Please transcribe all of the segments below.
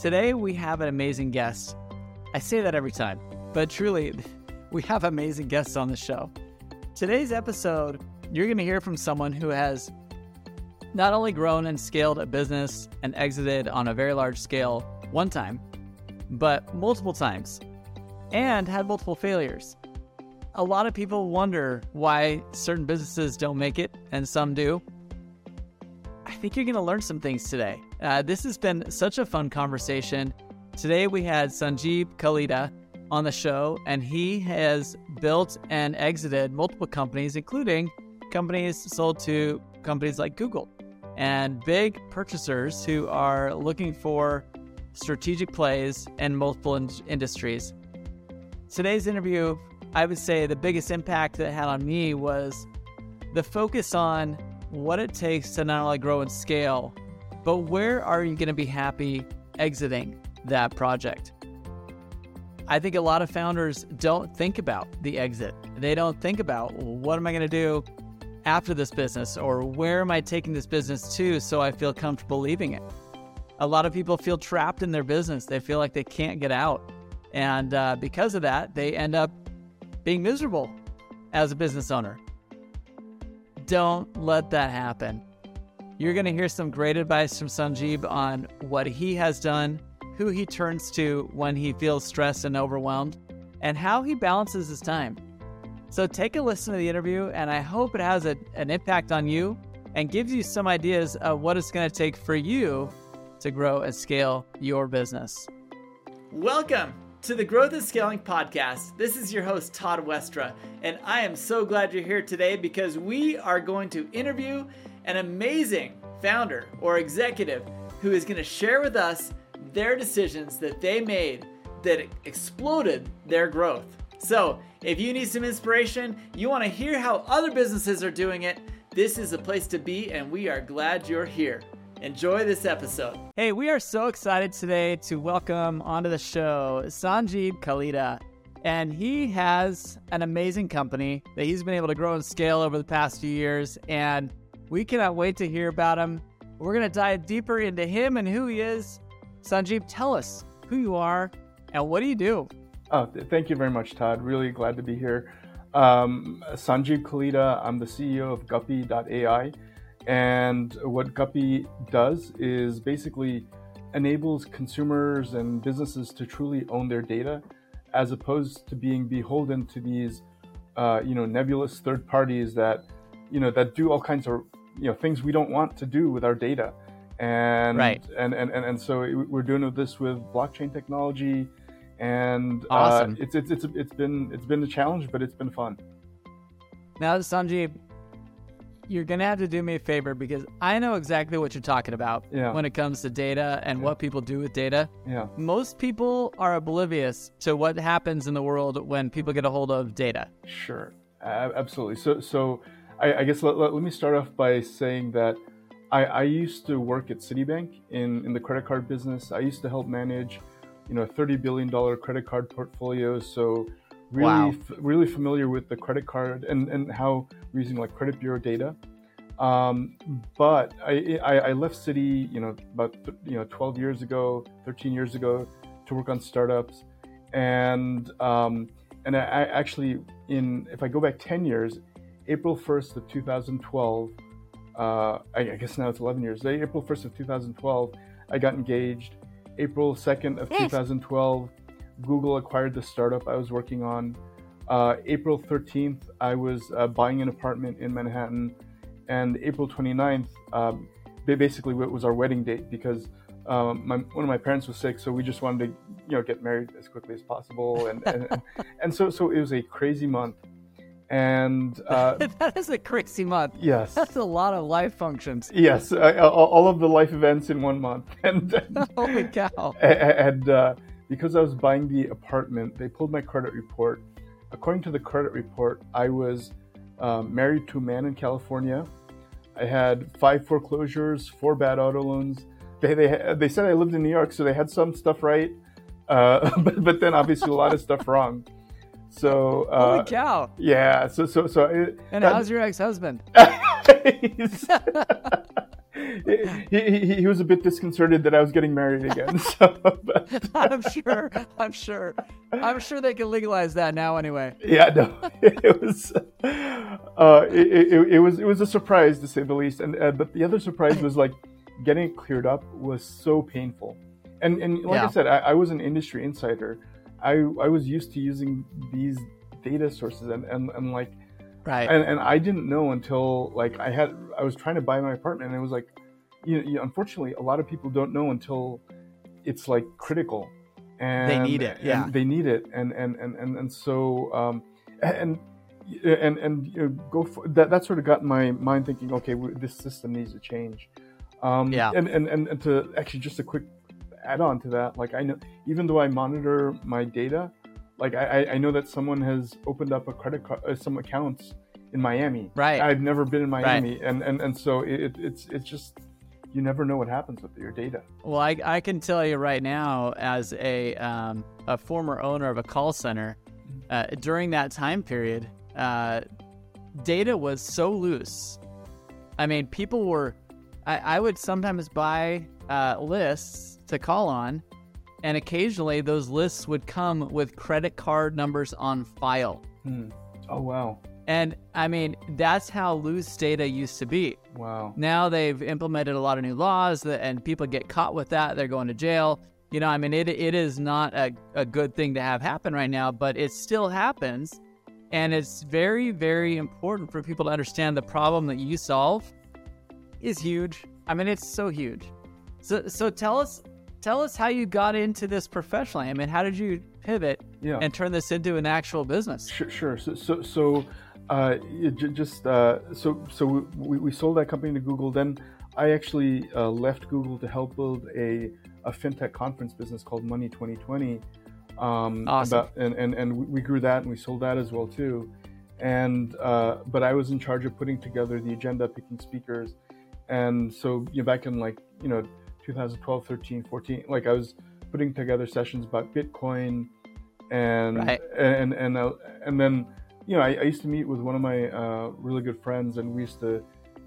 Today, we have an amazing guest. I say that every time, but truly, we have amazing guests on the show. Today's episode, you're going to hear from someone who has not only grown and scaled a business and exited on a very large scale one time, but multiple times, and had multiple failures. A lot of people wonder why certain businesses don't make it and some do. I think you're going to learn some things today. Uh, this has been such a fun conversation. Today we had Sanjib Kalita on the show, and he has built and exited multiple companies, including companies sold to companies like Google and big purchasers who are looking for strategic plays in multiple in- industries. Today's interview, I would say the biggest impact that had on me was the focus on what it takes to not only grow and scale, but where are you going to be happy exiting that project? I think a lot of founders don't think about the exit. They don't think about what am I going to do after this business or where am I taking this business to so I feel comfortable leaving it. A lot of people feel trapped in their business. They feel like they can't get out. And uh, because of that, they end up being miserable as a business owner. Don't let that happen. You're going to hear some great advice from Sanjib on what he has done, who he turns to when he feels stressed and overwhelmed, and how he balances his time. So take a listen to the interview, and I hope it has a, an impact on you and gives you some ideas of what it's going to take for you to grow and scale your business. Welcome to the Growth and Scaling Podcast. This is your host, Todd Westra, and I am so glad you're here today because we are going to interview an amazing founder or executive who is going to share with us their decisions that they made that exploded their growth. So, if you need some inspiration, you want to hear how other businesses are doing it, this is a place to be, and we are glad you're here. Enjoy this episode. Hey, we are so excited today to welcome onto the show Sanjib Kalita. And he has an amazing company that he's been able to grow and scale over the past few years. And we cannot wait to hear about him. We're going to dive deeper into him and who he is. Sanjib, tell us who you are and what do you do? Oh, thank you very much, Todd. Really glad to be here. Um, Sanjib Kalita, I'm the CEO of Guppy.ai. And what Guppy does is basically enables consumers and businesses to truly own their data as opposed to being beholden to these uh, you know nebulous third parties that you know that do all kinds of you know things we don't want to do with our data and right. and, and and and so we're doing this with blockchain technology and uh, awesome. uh, it's, it's it's it's been it's been a challenge, but it's been fun. Now, Sanjib, you're gonna have to do me a favor because I know exactly what you're talking about yeah. when it comes to data and yeah. what people do with data. Yeah. Most people are oblivious to what happens in the world when people get a hold of data. Sure, uh, absolutely. So, so I, I guess let, let, let, me start off by saying that I, I used to work at Citibank in in the credit card business. I used to help manage you know, $30 billion credit card portfolio. So really, wow. f- really familiar with the credit card and, and how we're using like credit bureau data. Um, but I, I, I, left Citi, you know, about, you know, 12 years ago, 13 years ago to work on startups. And, um, and I, I actually, in, if I go back 10 years, April 1st of 2012, uh, I, guess now it's 11 years, April 1st of 2012, I got engaged April 2nd of 2012, Google acquired the startup I was working on. Uh, April 13th, I was uh, buying an apartment in Manhattan. And April 29th, um, basically it was our wedding date because um, my, one of my parents was sick, so we just wanted to, you know, get married as quickly as possible. And, and, and so, so it was a crazy month and uh, that is a crazy month. Yes, that's a lot of life functions. Yes, uh, all of the life events in one month. And, and holy cow! And uh, because I was buying the apartment, they pulled my credit report. According to the credit report, I was um, married to a man in California. I had five foreclosures, four bad auto loans. They they they said I lived in New York, so they had some stuff right, uh, but but then obviously a lot of stuff wrong. So uh, holy cow! Yeah. So so so. It, and that, how's your ex-husband? he, he, he was a bit disconcerted that I was getting married again. So, but, I'm sure. I'm sure. I'm sure they can legalize that now anyway. Yeah, no, it was. Uh, it, it, it was it was a surprise to say the least. And uh, but the other surprise was like getting it cleared up was so painful. And and like Yeah. I said, I, I was an industry insider. I I was used to using these data sources and and, and like Right. and, and I didn't know until like I had I was trying to buy my apartment and it was like you, you unfortunately a lot of people don't know until it's like critical and they need it, and yeah. they need it and and and and, and so um and and and you know, go for that that sort of got my mind thinking okay this system needs to change um Yeah. and, and and and to actually just a quick add on to that like I know even though I monitor my data like I, I- know that someone has opened up a credit card, uh, some accounts in Miami. Right. I've never been in Miami, and, and and so it, it's it's just you never know what happens with your data. Well, I, I can tell you right now, as a um, a former owner of a call center, uh, during that time period, uh, data was so loose. I mean, people were. I, I would sometimes buy uh, lists to call on, and occasionally those lists would come with credit card numbers on file. Hmm. Oh wow, And I mean, that's how loose data used to be. wow. Now they've implemented a lot of new laws that, and people get caught with that. They're going to jail. You know, I mean, it, it is not a, a good thing to have happen right now, but it still happens. And it's very, very important for people to understand the problem that you solve is huge. I mean, it's so huge. So, so tell us, tell us how you got into this professionally. I mean, how did you pivot Yeah. and turn this into an actual business? Sure, sure. So, so, so uh, j- just uh, so, so we, we sold that company to Google. Then I actually uh, left Google to help build a, a fintech conference business called Money 2020. Um, Awesome. About, and, and, and we- we grew that and we sold that as well too. And uh, but I was in charge of putting together the agenda, picking speakers, and so you know, back in like you know 2012, 13, 14, like I was putting together sessions about Bitcoin, and Right. and and uh, and then you know I, I used to meet with one of my uh, really good friends, and we used to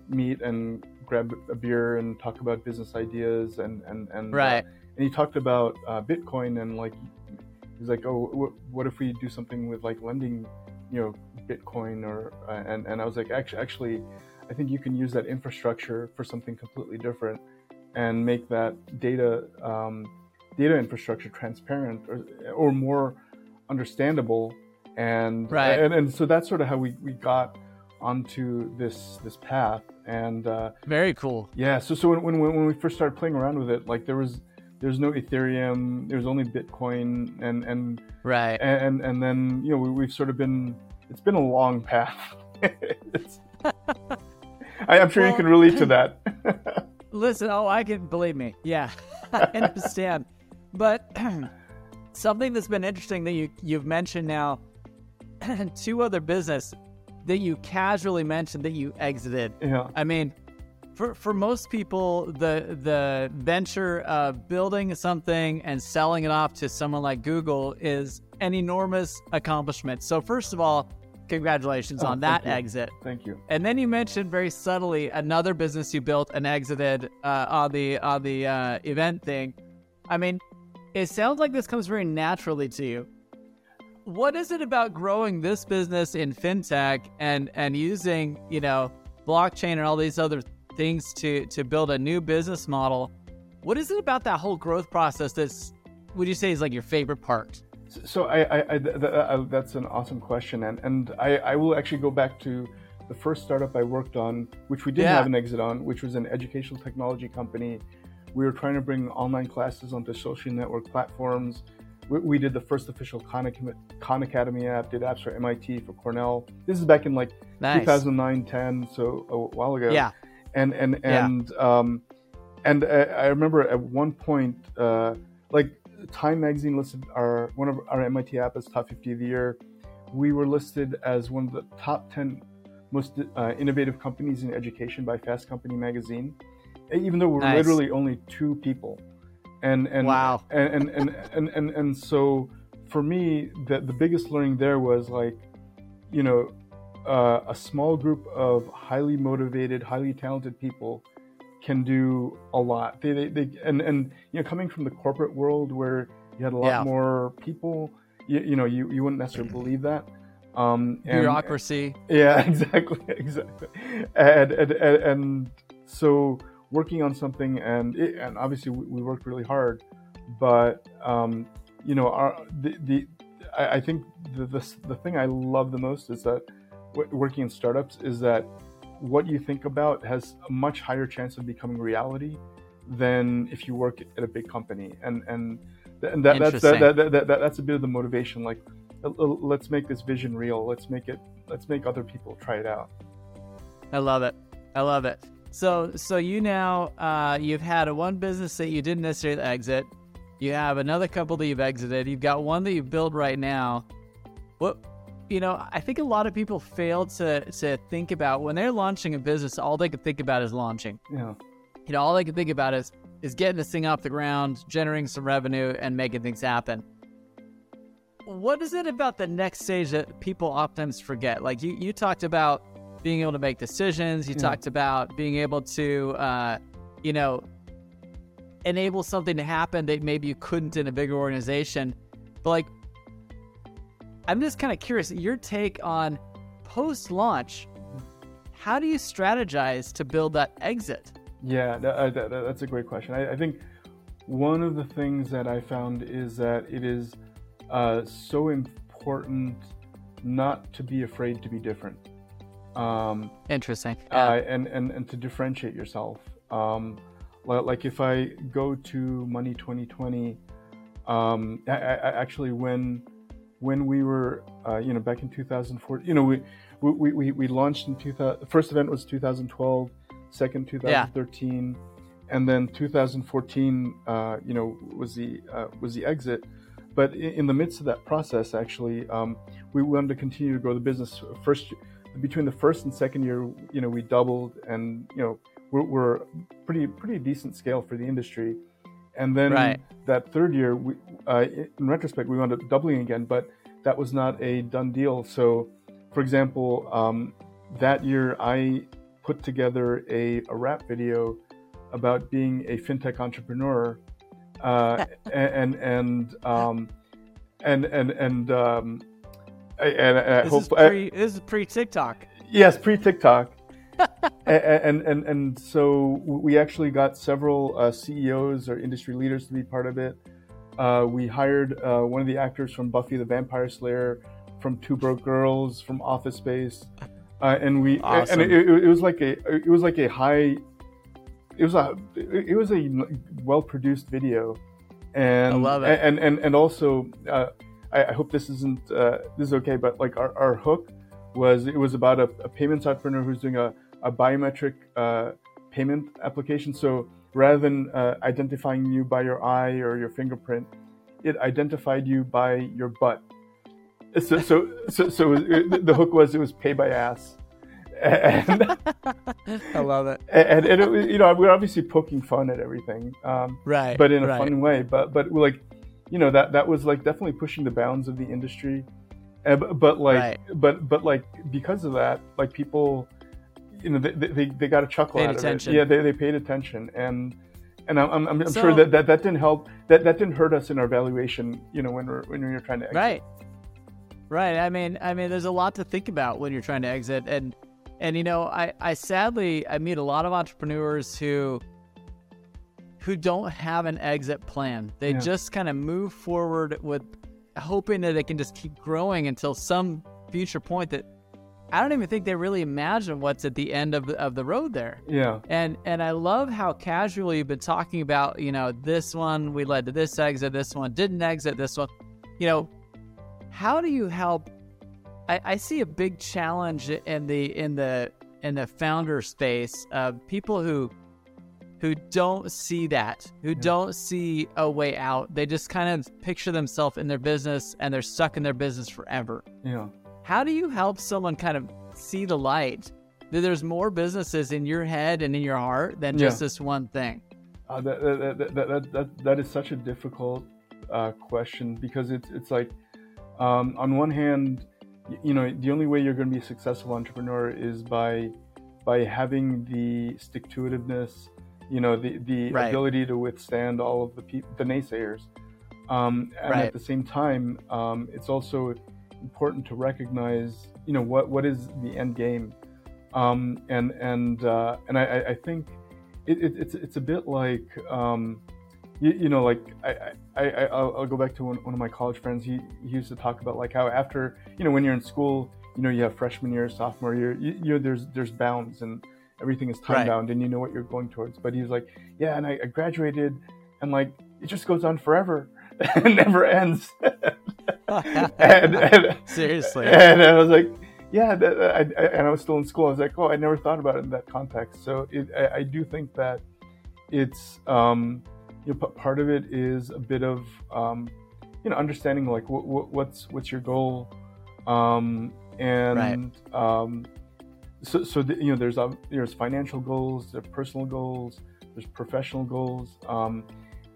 meet and grab a beer and talk about business ideas and and and uh, Right. and he talked about uh, Bitcoin and like he's like, oh, what, what if we do something with like lending, you know, Bitcoin or uh, and and I was like, actually, actually, I think you can use that infrastructure for something completely different and make that data um, data infrastructure transparent or or more understandable and Right. and and so that's sort of how we we got onto this this path and. Uh, Very cool. yeah, so so when, when when we first started playing around with it, like there was there's no Ethereum, there was only Bitcoin, and and Right. and and then you know we, we've sort of been it's been a long path. I, I'm sure you can relate to that. Listen, oh, I can believe me. Yeah, I understand. But something that's been interesting that you you've mentioned now, two other business that you casually mentioned that you exited. yeah, I mean, for for most people, the the venture of building something and selling it off to someone like Google is an enormous accomplishment. So first of all, congratulations Oh, on that exit. thank you. And then you mentioned very subtly another business you built and exited uh, on the on the uh, event thing. I mean, it sounds like this comes very naturally to you. What is it about growing this business in fintech and and using you know blockchain and all these other things to to build a new business model? What is it about that whole growth process that's would you say is like your favorite part? So I, I, I th- th- uh, that's an awesome question, and and I, I will actually go back to the first startup I worked on, which we didn't Yeah. have an exit on, which was an educational technology company. We were trying to bring online classes onto social network platforms. We, we did the first official Khan, Academy- Khan Academy app, did apps for MIT, for Cornell. This is back in like Nice. 2009, 10, so a while ago Yeah. and and Yeah. and um, and I, I remember at one point, uh, like Time Magazine listed our one of our MIT app as top 50 of the year. We were listed as one of the top 10 most uh, innovative companies in education by Fast Company magazine, even though we're Nice. literally only two people. And and Wow. and and and and, and, and so for me, the the biggest learning there was like, you know, uh, a small group of highly motivated, highly talented people can do a lot. They, they, they and and you know coming from the corporate world where you had a lot Yeah. more people, you, you know you, you wouldn't necessarily believe that. Um, and, Bureaucracy. yeah, exactly, exactly. And and, and, and so working on something, and it, and obviously we, we worked really hard, but um, you know, our the, the I, I think the, the the thing I love the most is that working in startups is that what you think about has a much higher chance of becoming reality than if you work at a big company, and and and that, that's that, that, that, that, that, that's a bit of the motivation. Like, uh, uh, let's make this vision real. Let's make it. Let's make other people try it out. I love it. I love it. So so you now uh, you've had a one business that you didn't necessarily exit. You have another couple that you've exited. You've got one that you build right now. What you know, I think a lot of people fail to to think about when they're launching a business. All they can think about is launching. Yeah. You know, all they can think about is is getting this thing off the ground, generating some revenue, and making things happen. What is it about the next stage that people oftentimes forget? Like you, you talked about being able to make decisions. You Yeah. talked about being able to, uh, you know, enable something to happen that maybe you couldn't in a bigger organization. But like, I'm just kind of curious your take on post launch. How do you strategize to build that exit? Yeah, that, uh, that, that- that's a great question. I, I think one of the things that I found is that it is uh, so important not to be afraid to be different. Um, Interesting. uh, and, and, and to differentiate yourself. Um, like if I go to Money 2020, um, I, I, I actually when when we were uh, you know back in 2004, you know we we, we, we launched in 2000. The first event was 2012, second 2013, and then 2014. Uh, you know was the uh, was the exit. But in, in the midst of that process, actually, um, we wanted to continue to grow the business. First, between the first and second year, you know, we doubled, and you know, we're, we're pretty pretty decent scale for the industry. And then Right. that third year, we, uh, in retrospect, we wound up doubling again, but that was not a done deal. So, for example, um, that year I put together a, a rap video about being a fintech entrepreneur, uh, and and um, and and and um, I- and I This hope is pre this is pre TikTok. Yes, pre TikTok. and, and and so we actually got several uh, CEOs or industry leaders to be part of it. Uh, we hired uh, one of the actors from Buffy the Vampire Slayer, from Two Broke Girls, from Office Space, uh, and we Awesome. and it, it, was like a it was like a high, it was a it was a well produced video, and I love it. and and and also uh, I, I hope this isn't uh, this is okay, but like our, our hook was it was about a, a payments entrepreneur who's doing a, a biometric uh, payment application. So rather than uh, identifying you by your eye or your fingerprint, it identified you by your butt. So so so, so it, the hook was it was pay by ass. And, I love it. and, and it, was- you know we're obviously poking fun at everything, um, Right. but in a right. fun way. But but like, you know that that was like definitely pushing the bounds of the industry. Uh, but, but like Right. but but like because of that, like people, you know, they they, they got a chuckle Paid out attention. of it. Yeah, they, they paid attention, and and I'm I'm, I'm So- sure that, that that didn't help. That that didn't hurt us in our valuation. You know, when we're when we were trying to exit. Right. Right. I mean, I mean, there's a lot to think about when you're trying to exit, and and you know, I I sadly I meet a lot of entrepreneurs who who don't have an exit plan. They Yeah. just kind of move forward with hoping that they can just keep growing until some future point that I don't even think they really imagine what's at the end of the, of the road there. Yeah. And and I love how casually you've been talking about, you know, this one we led to this exit, this one didn't exit, this one. You know, how do you help I, I see a big challenge in the in the in the founder space of people who who don't see that, who don't see a way out. They just kind of picture themselves in their business and they're stuck in their business forever. Yeah. How do you help someone kind of see the light? That there's more businesses in your head and in your heart than just Yeah. this one thing. Uh, that, that, that, that, that, is such a difficult uh, question because it's, it's like, um, on one hand, you know, the only way you're going to be a successful entrepreneur is by, by having the stick to itiveness you know the the Right. ability to withstand all of the pe- the naysayers um, and Right. at the same time um, it's also important to recognize you know what what is the end game. Um, and and uh, and I, I- think it, it, it's it's a bit like um, you, you know like I, I, I'll go back to one, one of my college friends. He, he used to talk about like how after you know when you're in school you know you have freshman year sophomore year you, you know there's there's bounds and everything is time Right. bound and you know what you're going towards. But he's like yeah and I, I graduated and like it just goes on forever it never ends and, and Seriously. and I was like, yeah, that, I, I, and I was still in school. I was like, oh, I never thought about it in that context. So it, I, I do think that it's, um, you know, p- part of it is a bit of, um, you know, understanding like what, what, what's what's your goal, um, and um, so so the, you know, there's um, there's financial goals, there's personal goals, there's professional goals, um,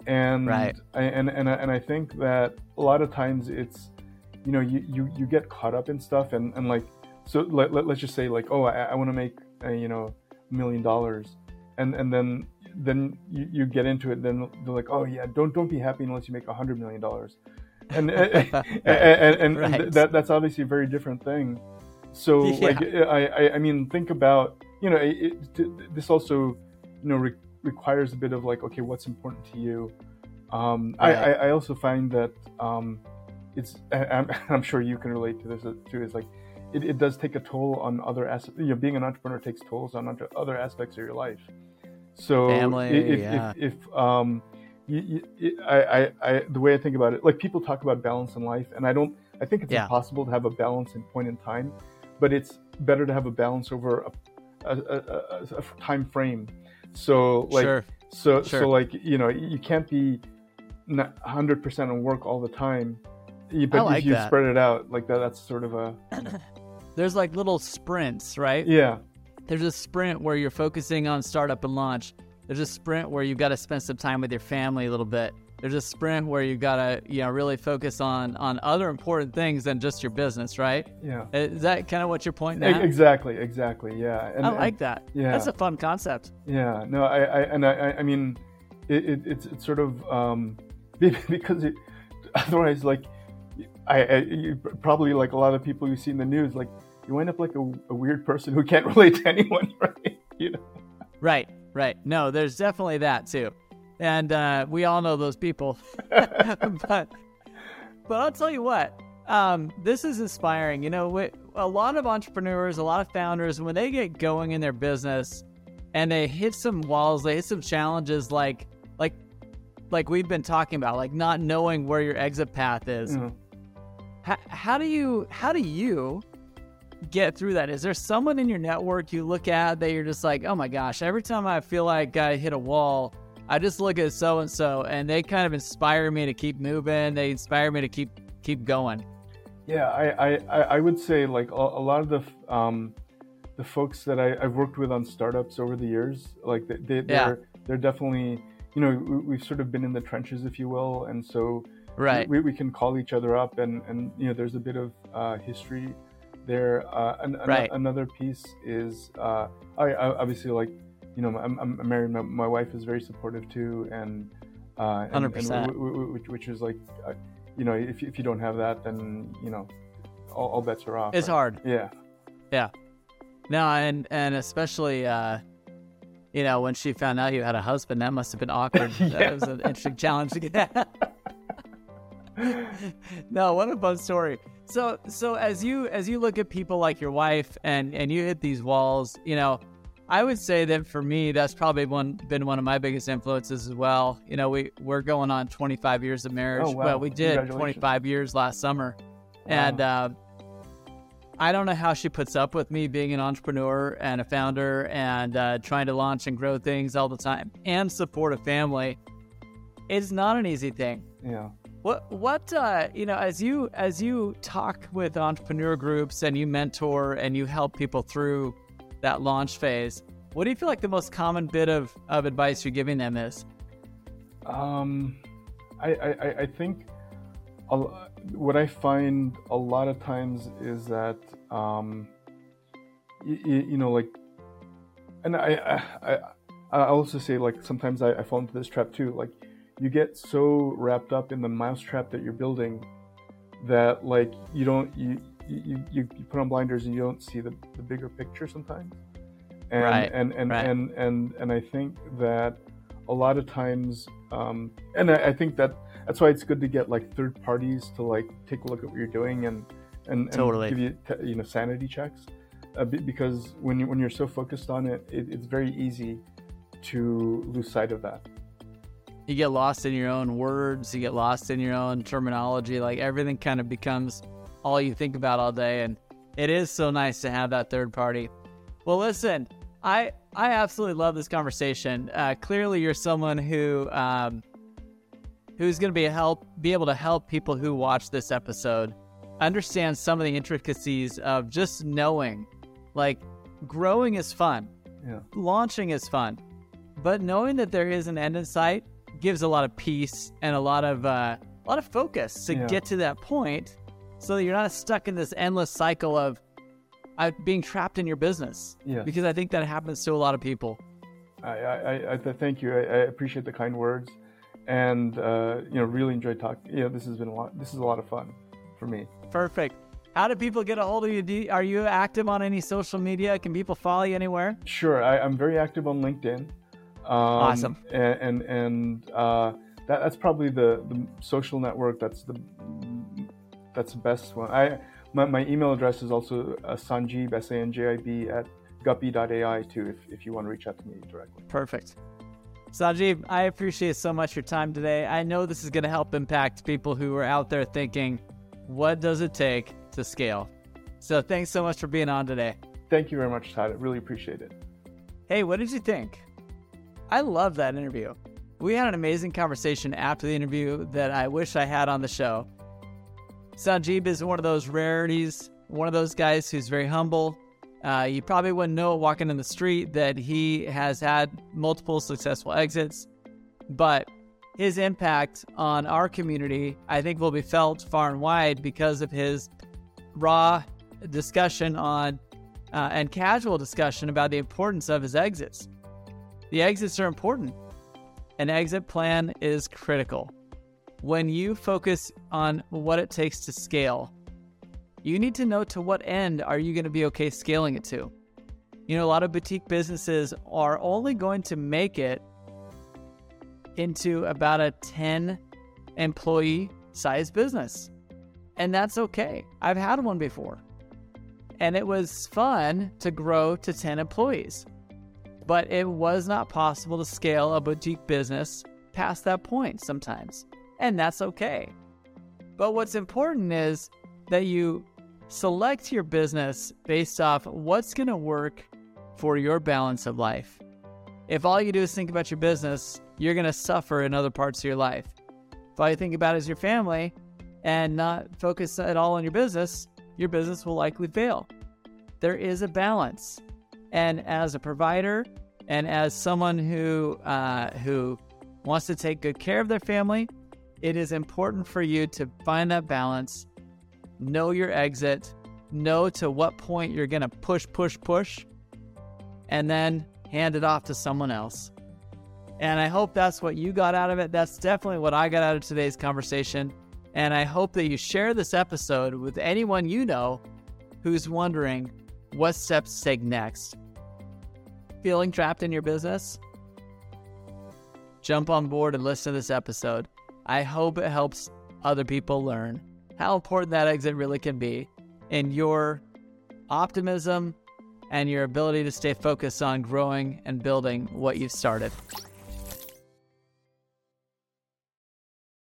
and Right. I, and and I, and I think that a lot of times it's you know you you, you get caught up in stuff and, and like so let, let, us just say like oh i, I want to make a, you know a million dollars and and then then you, you get into it then they're like oh yeah don't don't be happy unless you make a hundred million dollars and and, and, and, and Right. that that's obviously a very different thing so Yeah. like I, I i mean think about you know it, it, this also you know re- requires a bit of like okay what's important to you um I, Right. I i also find that um it's I'm, I'm sure you can relate to this uh, too is like it, it does take a toll on other aspects you know being an entrepreneur takes tolls on other- aspects of your life so Family, if, yeah. if, if um you, you, I, I, I the way i think about it like people talk about balance in life and i don't i think it's Yeah. impossible to have a balance in point in time but it's better to have a balance over a, a, a, a, a time frame so like sure. so Sure. so like you know you can't be not 100% on work all the time but like if you that. spread it out like that that's sort of a There's like little sprints, right? yeah There's a sprint where you're focusing on startup and launch. There's a sprint where you've got to spend some time with your family a little bit. There's a sprint where you've got to, you know, really focus on on other important things than just your business, right? yeah Is that kind of what you're pointing at? exactly exactly yeah and, I and- like that. yeah. That's a fun concept. Yeah, no, I, I and I, I- I mean, it, it, it's it's sort of um, because it, otherwise, like, I, I you, probably like a lot of people you see in the news, like, you end up like a, a weird person who can't relate to anyone, right? You know? Right, right. No, there's definitely that too. And uh, we all know those people. but but I'll tell you what, um, this is inspiring. You know, a lot of entrepreneurs, a lot of founders, when they get going in their business and they hit some walls, they hit some challenges like like like we've been talking about, like not knowing where your exit path is. Know? How, how do you how do you get through that? Is there someone in your network you look at that you're just like, oh my gosh, every time I feel like I hit a wall, I just look at so and so, and they kind of inspire me to keep moving. They inspire me to keep keep going. Yeah, I, I, I would say like a, a lot of the um, the folks that I, I've worked with on startups over the years, like they, they, they're they're definitely you know we, we've sort of been in the trenches, if you will, and so Right. we, we can call each other up and and you know there's a bit of uh, history there uh, an, an- Right. another piece is uh, I, I obviously like you know I'm, I'm married my, my wife is very supportive too and uh, and- and 100%. w- w- w- which, which is like uh, you know if, if you don't have that then you know all, all bets are off It's right? hard. yeah yeah. No, and and especially uh, you know when she found out you had a husband, that must have been awkward. Yeah. That was an interesting challenge to get. no, what a fun story. So so as you as you look at people like your wife and and you hit these walls, you know, I would say that for me that's probably one been one of my biggest influences as well. You know, we we're going on 25 years of marriage. Oh, wow. Well, we did 25 years last summer. And uh, I don't know how she puts up with me being an entrepreneur and a founder and uh, trying to launch and grow things all the time and support a family. It's not an easy thing. yeah What what uh, you know as you as you talk with entrepreneur groups and you mentor and you help people through that launch phase, what do you feel like the most common bit of, of advice you're giving them is? Um, I, I, I- think a what I find a lot of times is that um, you, you know like, and I, I I I also say like sometimes I, I fall into this trap too. Like you get so wrapped up in the mousetrap that you're building that like you don't you you, you, you put on blinders and you don't see the, the bigger picture sometimes. And, Right, and and, right. and and and I think that a lot of times um, and I, I think that that's why it's good to get like third parties to like take a look at what you're doing and and, and Totally. give you you know sanity checks uh, be- because when you when you're so focused on it, it it's very easy to lose sight of that. you get lost in your own words, you get lost in your own terminology, like everything kind of becomes all you think about all day and it is so nice to have that third party. Well, listen, I I absolutely love this conversation. Uh, clearly, you're someone who um, who's going to be a help be able to help people who watch this episode understand some of the intricacies of just knowing, like growing is fun, Yeah. launching is fun, but knowing that there is an end in sight gives a lot of peace and a lot of uh, a lot of focus to Yeah. get to that point, so that you're not stuck in this endless cycle of uh, being trapped in your business. Yeah. Because I think that happens to a lot of people. I, I, I, thank you. I, I appreciate the kind words, and uh, you know, really enjoyed talking. You know, this has been a lot. This is a lot of fun for me. Perfect. How do people get a hold of you? Do are you active on any social media? Can people follow you anywhere? Sure, I, I'm very active on LinkedIn. Um, Awesome. And and, and uh, that, that's probably the, the social network that's the that's the best one. I my, my email address is also uh, sanjib s a n j i b at guppy.ai too. If, if you want to reach out to me directly. Perfect. Sajib, I appreciate so much your time today. I know this is going to help impact people who are out there thinking, what does it take to scale? So thanks so much for being on today. Thank you very much, Todd. I really appreciate it. Hey, what did you think? I love that interview. We had an amazing conversation after the interview that I wish I had on the show. Sanjib is one of those rarities, one of those guys who's very humble. Uh, you probably wouldn't know walking in the street that he has had multiple successful exits, but his impact on our community, I think, will be felt far and wide because of his raw discussion on uh, and casual discussion about the importance of his exits. The exits are important. An exit plan is critical. When you focus on what it takes to scale, you need to know to what end are you going to be okay scaling it to. You know, a lot of boutique businesses are only going to make it into about a 10 employee size business. And that's okay. I've had one before. And it was fun to grow to 10 employees. But it was not possible to scale a boutique business past that point sometimes. And that's okay. But what's important is that you select your business based off what's going to work for your balance of life. If all you do is think about your business, you're going to suffer in other parts of your life. If all you think about is your family and not focus at all on your business, your business will likely fail. There is a balance. And as a provider and as someone who uh, who wants to take good care of their family, it is important for you to find that balance, know your exit, know to what point you're going to push, push, push, and then hand it off to someone else. And I hope that's what you got out of it. That's definitely what I got out of today's conversation. And I hope that you share this episode with anyone you know who's wondering what steps to take next. Feeling trapped in your business? Jump on board and listen to this episode. I hope it helps other people learn how important that exit really can be in your optimism and your ability to stay focused on growing and building what you've started.